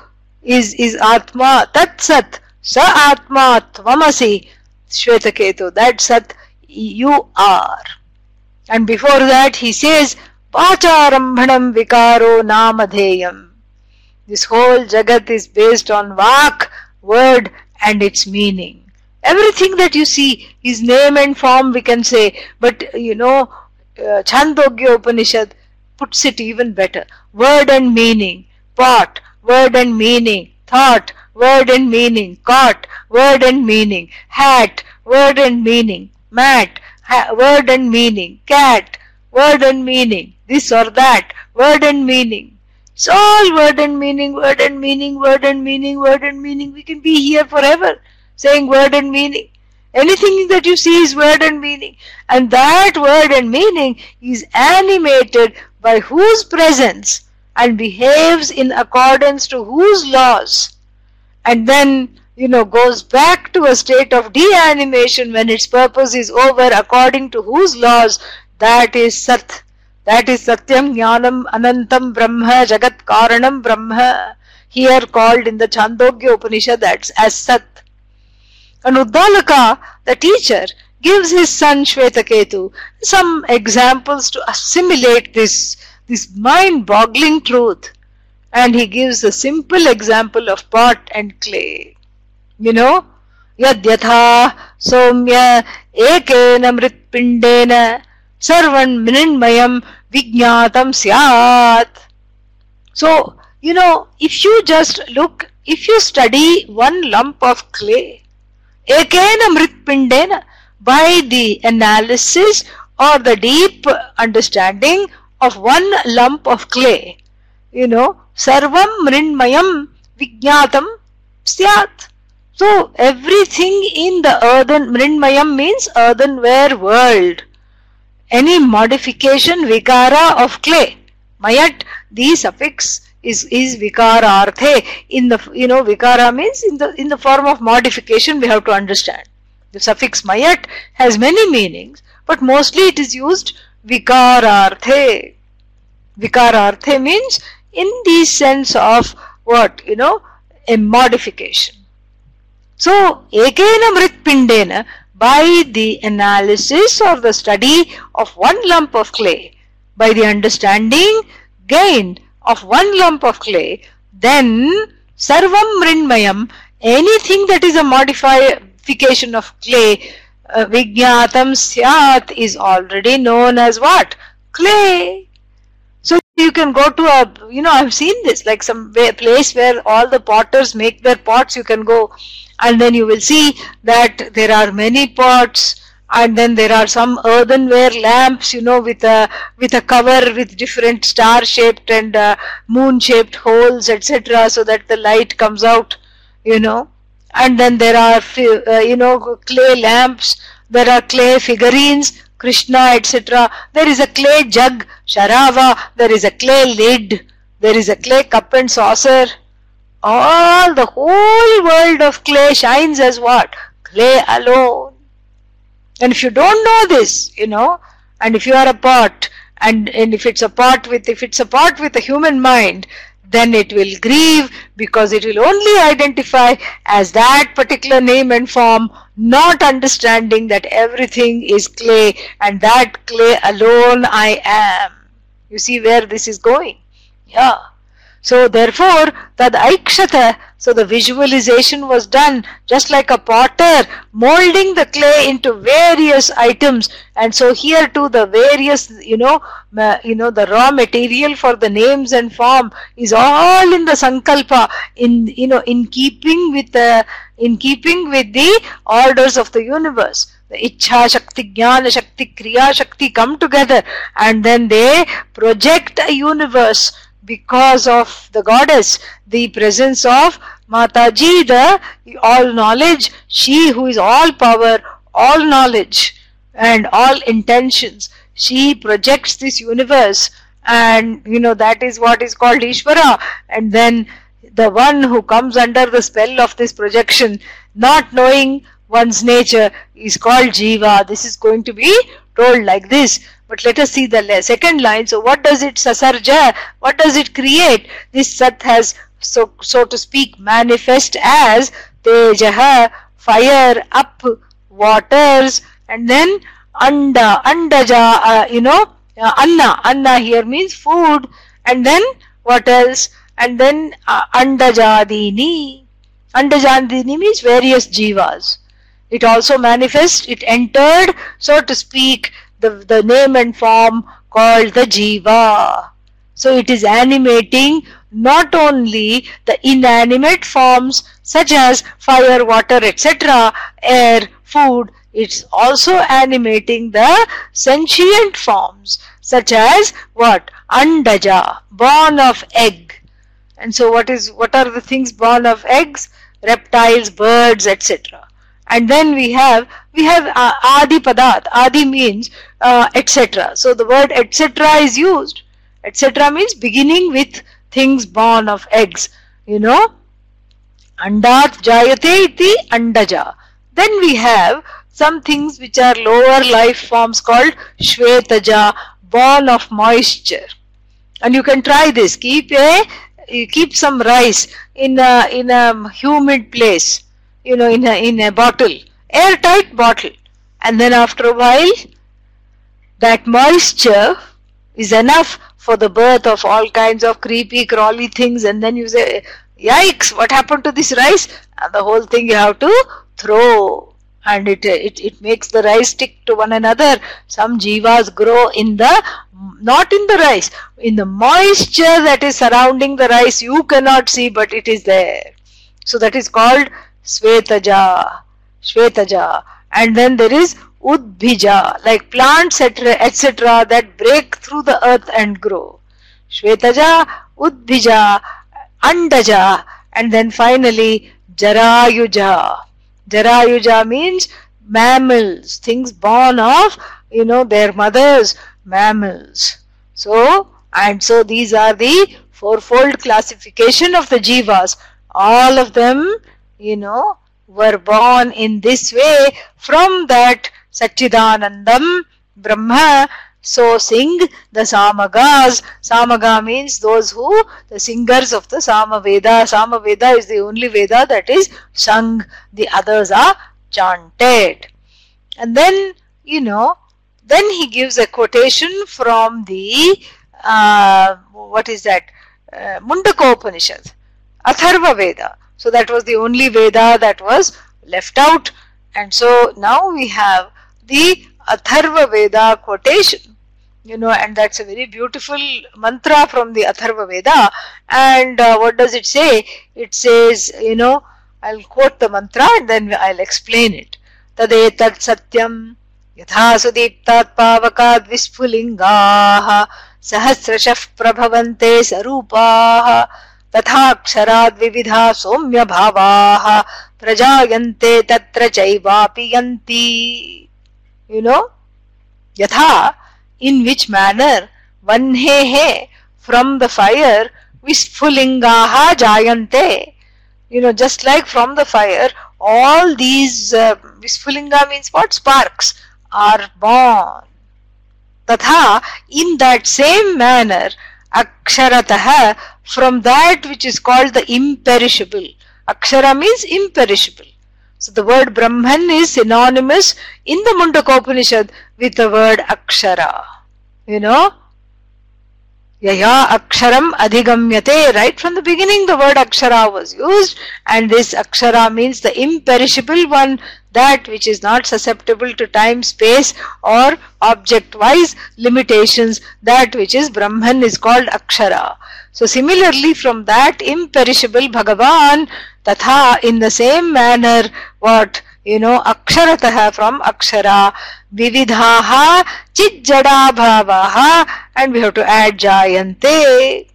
is is Atma, Tat Sat, Sa Atma Tvamasi, Shvetaketu, that Sat you are. And before that he says, Vacharambhanam vikaro namadheyam. This whole Jagat is based on Vak, word and its meaning. Everything that you see is name and form we can say, but you know, uh, Chandogya Upanishad puts it even better. Word and meaning, pot, word and meaning, thought, word and meaning, caught, word and meaning, hat, word and meaning, mat, word and meaning, cat, word and meaning, this or that, word and meaning. It's all word and meaning, word and meaning, word and meaning, word and meaning. We can be here forever saying word and meaning. Anything that you see is word and meaning. And that word and meaning is animated by whose presence and behaves in accordance to whose laws. And then you know, goes back to a state of deanimation when its purpose is over according to whose laws, that is Sat. That is Satyam Jnanam Anantam Brahma Jagat Karanam Brahma. Here called in the Chandogya Upanishad that's as Sat. And Uddalaka, the teacher, gives his son Shvetaketu some examples to assimilate this, this mind-boggling truth. And he gives a simple example of pot and clay. You know, somya ekena mritpindena sarvan mrinmayam vijnatam syat. So, you know, if you just look, if you study one lump of clay, ekena mritpindena, by the analysis or the deep understanding of one lump of clay, you know, sarvam mrinmayam vijnatam syat. So everything in the earthen Mrinmayam means earthenware world. Any modification vikara of clay. Mayat, the suffix is, is vikara arthe. In the you know vikara means in the in the form of modification we have to understand. The suffix mayat has many meanings, but mostly it is used vikararthe. Vikararthe means in the sense of what you know a modification. So, ekena mritpindena, by the analysis or the study of one lump of clay, by the understanding gained of one lump of clay, then sarvam mrinmayam, anything that is a modification of clay, uh, vijnatam syat is already known as what? Clay. So you can go to a, you know, I've seen this, like some place where all the potters make their pots, you can go and then you will see that there are many pots and then there are some earthenware lamps you know with a with a cover with different star shaped and uh, moon shaped holes etc so that the light comes out you know. And then there are uh, you know clay lamps there are clay figurines krishna etc there is a clay jug sharava there is a clay lid there is a clay cup and saucer all the whole world of clay shines as what? Clay alone. And if you don't know this, you know, and if you are a pot, and, and if it's a pot with if it's a pot with a human mind, then it will grieve because it will only identify as that particular name and form, not understanding that everything is clay and that clay alone I am. You see where this is going? Yeah. So therefore, tad aikshata So the visualization was done just like a potter molding the clay into various items. And so here too the various, you know, you know, the raw material for the names and form is all in the sankalpa, in, you know, in keeping with the, in keeping with the orders of the universe. The Ichha Shakti, Jnana Shakti, Kriya Shakti come together and then they project a universe because of the goddess, the presence of Mataji, the all knowledge, she who is all power, all knowledge, and all intentions. She projects this universe, and you know that is what is called Ishvara. And then the one who comes under the spell of this projection, not knowing one's nature, is called Jiva. This is going to be told like this. But let us see the second line. So what does it sasarja? What does it create? This sat has so so to speak manifest as tejaha, fire, up, waters, and then anda, andaja, uh, you know, uh, anna, anna here means food, and then what else? And then uh, andajadini, andajadini means various jivas. It also manifests, it entered, so to speak, the, the name and form called the jiva. So it is animating not only the inanimate forms such as fire, water, etc., air, food, it's also animating the sentient forms such as what? Andaja, born of egg. And so what is what are the things born of eggs? Reptiles, birds, etc. And then we have we have uh, adi padat. Adi means uh, etc. So the word etc. is used. Etc. means beginning with things born of eggs, you know. Andat jayate iti andaja. Then we have some things which are lower life forms called shvetaja, born of moisture. And you can try this. Keep a keep some rice in a in a humid place, you know, in a in a bottle, airtight bottle, and then after a while, that moisture is enough for the birth of all kinds of creepy, crawly things, and then you say, Yikes, what happened to this rice? And the whole thing you have to throw. And it, it, it makes the rice stick to one another. Some jivas grow in the, not in the rice, in the moisture that is surrounding the rice. You cannot see, but it is there. So that is called Svetaja. Svetaja. And then there is Udbija, like plants etc. etc. that break through the earth and grow. Shvetaja, Udbija, Andaja, and then finally Jarayuja. Jarayuja means mammals, things born of, you know, their mothers, mammals. So, and so these are the fourfold classification of the jivas. All of them, you know, were born in this way from that Satchidanandam Brahma. So sing the Samagas. Samaga means those who, the singers of the Samaveda. Samaveda is the only Veda that is sung. The others are chanted. And then, you know, then he gives a quotation from the, uh, what is that, uh, Mundaka Upanishad, Atharva Veda. So that was the only Veda that was left out. And so now we have the Atharva Veda quotation, you know, and that's a very beautiful mantra from the Atharva Veda. And uh, what does it say? It says, you know, I'll quote the mantra and then I'll explain it. Tadetat Satyam Yatha Sudiptat Pavakad Vispulingaha Sahasrashah Prabhavante Sarupaha तथाक्षरा विविधा सौम्य भावा प्रजायन्ते तत्र चैवापियन्ति। You know यथा in which manner वन्हे हे फ्रॉम द फायर विस्फुलिंगाः जायन्ते you know just like from the fire all these विस्फुलिंगा means what sparks are born तथा in that same manner aksharatah from that which is called the imperishable akshara means imperishable so the word Brahman is synonymous in the Mundaka Upanishad with the word Akshara. You know? Yaya Aksharam Adhigamyate. Right from the beginning, the word Akshara was used, and this Akshara means the imperishable one, that which is not susceptible to time, space, or object wise limitations, that which is Brahman is called Akshara. So, similarly, from that imperishable Bhagavan, Tatha, in the same manner, what you know, Aksharatah from Akshara, Vividhaha, Chijjada Bhavaha, and we have to add Jayante.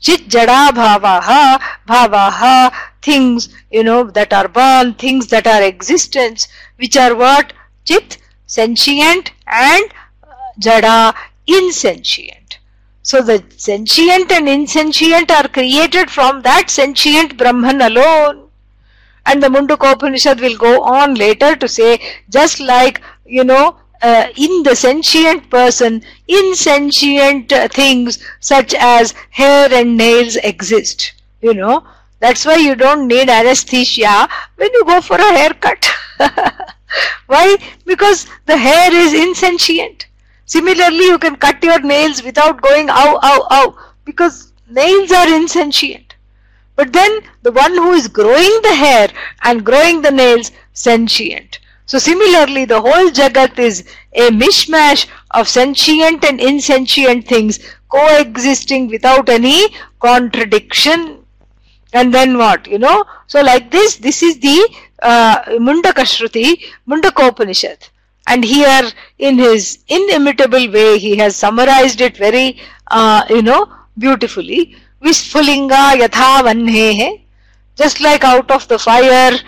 Chijjada Bhavaha, Bhavaha, things, you know, that are born, things that are existence, which are what? Chit, sentient, and Jada, insentient. So the sentient and insentient are created from that sentient Brahman alone. And the Mundakopanishad will go on later to say, just like, you know, uh, in the sentient person, insentient uh, things such as hair and nails exist. You know, that's why you don't need anesthesia when you go for a haircut. <laughs> why? Because the hair is insentient. Similarly, you can cut your nails without going ow, ow, ow, because nails are insentient. But then the one who is growing the hair and growing the nails, sentient. So similarly, the whole Jagat is a mishmash of sentient and insentient things coexisting without any contradiction. And then what? You know, so like this, this is the uh, Mundaka Mundakopanishad. And here, in his inimitable way, he has summarized it very, uh, you know, beautifully. Visfulinga yatha vanhehe. Just like out of the fire,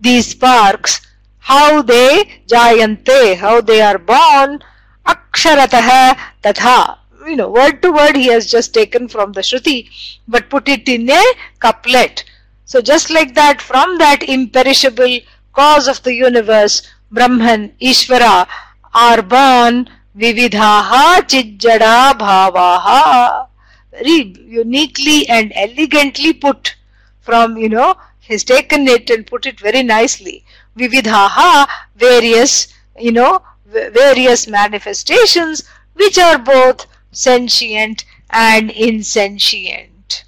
these sparks, how they jayante, how they are born, aksharatah tatha. You know, word to word he has just taken from the Shruti, but put it in a couplet. So just like that, from that imperishable cause of the universe, Brahman, Ishvara, are born Vividhaha Chijjada Bhavaha. Very uniquely and elegantly put from, you know, he's taken it and put it very nicely vividhaha, various, you know, various manifestations which are both sentient and insentient.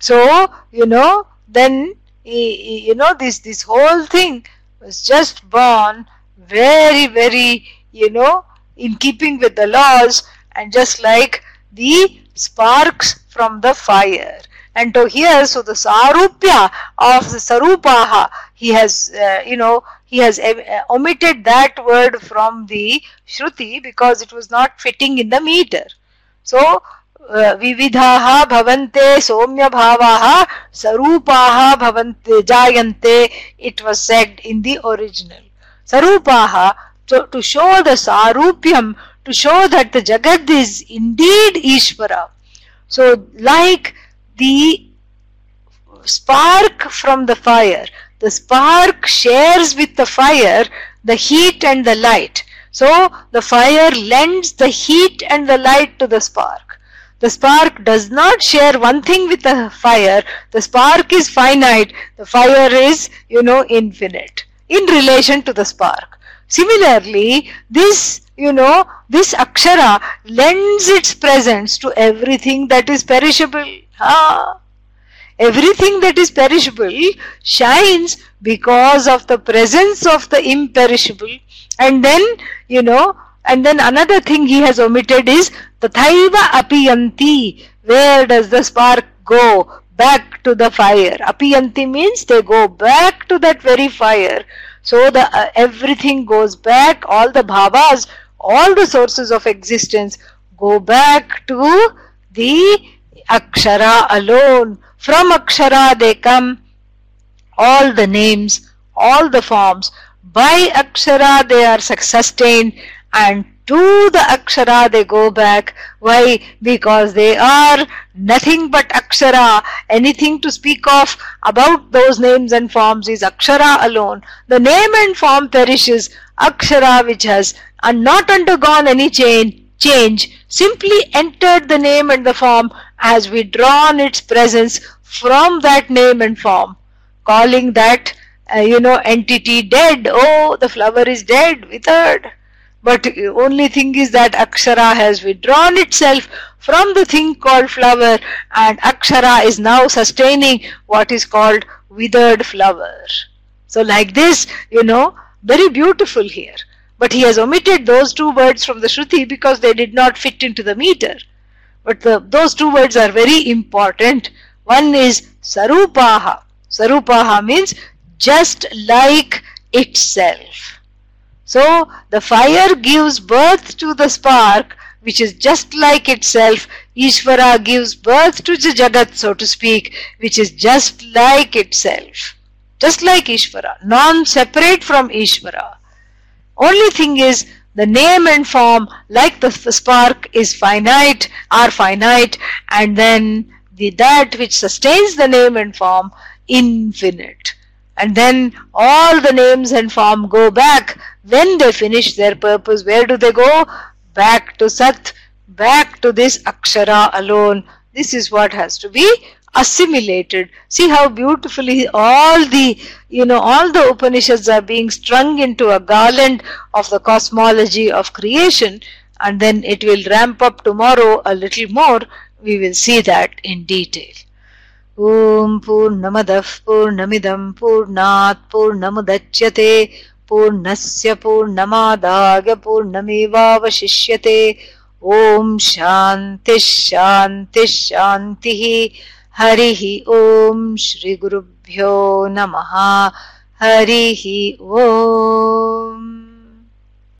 So, you know, then, you know, this, this whole thing was just born very, very, you know, in keeping with the laws and just like the sparks from the fire. And to here, so the sarupya of the sarupaha, he has, uh, you know, he has uh, omitted that word from the Shruti because it was not fitting in the meter. So विविधाः भवन्ते सौम्यभावाः स्वरूपाः भवन्ते जायन्ते। It was said in the original स्वरूपाः to show the सारूप्यं to show that the जगत् is indeed ईश्वरा so the the spark from the fire, the spark shares with the fire the heat and. So the fire lends the heat and the light to the spark. The spark does not share one thing with the fire. The spark is finite. The fire is, you know, infinite in relation to the spark. Similarly, this, you know, this akshara lends its presence to everything that is perishable. Ah everything that is perishable shines because of the presence of the imperishable and then you know? And then another thing he has omitted is tathaiva apiyanti where does the spark go? Back to the fire. Apiyanti means they go back to that very fire. So the uh, everything goes back all the bhavas all the sources of existence go back to the akshara alone. From Akshara they come all the names, all the forms. By Akshara they are sustained and to the Akshara they go back. Why? Because they are nothing but Akshara. Anything to speak of about those names and forms is Akshara alone. The name and form perishes. Akshara which has uh, not undergone any change change simply entered the name and the form has withdrawn its presence from that name and form, calling that, uh, you know, entity dead. Oh, the flower is dead, withered. but only thing is that Akshara has withdrawn itself from the thing called flower and Akshara is now sustaining what is called withered flower. So like this, you know, very beautiful here. But he has omitted those two words from the Shruti because they did not fit into the meter. But the, those two words are very important. One is Sarupaha. Sarupaha means just like itself. So the fire gives birth to the spark which is just like itself. Ishvara gives birth to the Jagat, so to speak, which is just like itself. Just like Ishvara, non-separate from Ishvara. Only thing is the name and form like the spark is finite, are finite and then the that which sustains the name and form infinite and then all the names and form go back. When they finish their purpose where do they go? Back to sat back to this akshara alone. This is what has to be assimilated. See how beautifully all the you know all the upanishads are being strung into a garland of the cosmology of creation. And then it will ramp up tomorrow a little more. We will see that in detail ॐ पूर्णमदः पूर्णमिदं पूर्णात् पूर्णमुदच्यते पूर्णस्य पूर्णमादाय पूर्णमेवावशिष्यते। ॐ शान्तिः शान्तिः शान्तिः हरिः ॐ श्रीगुरुभ्यो नमः हरिः ॐ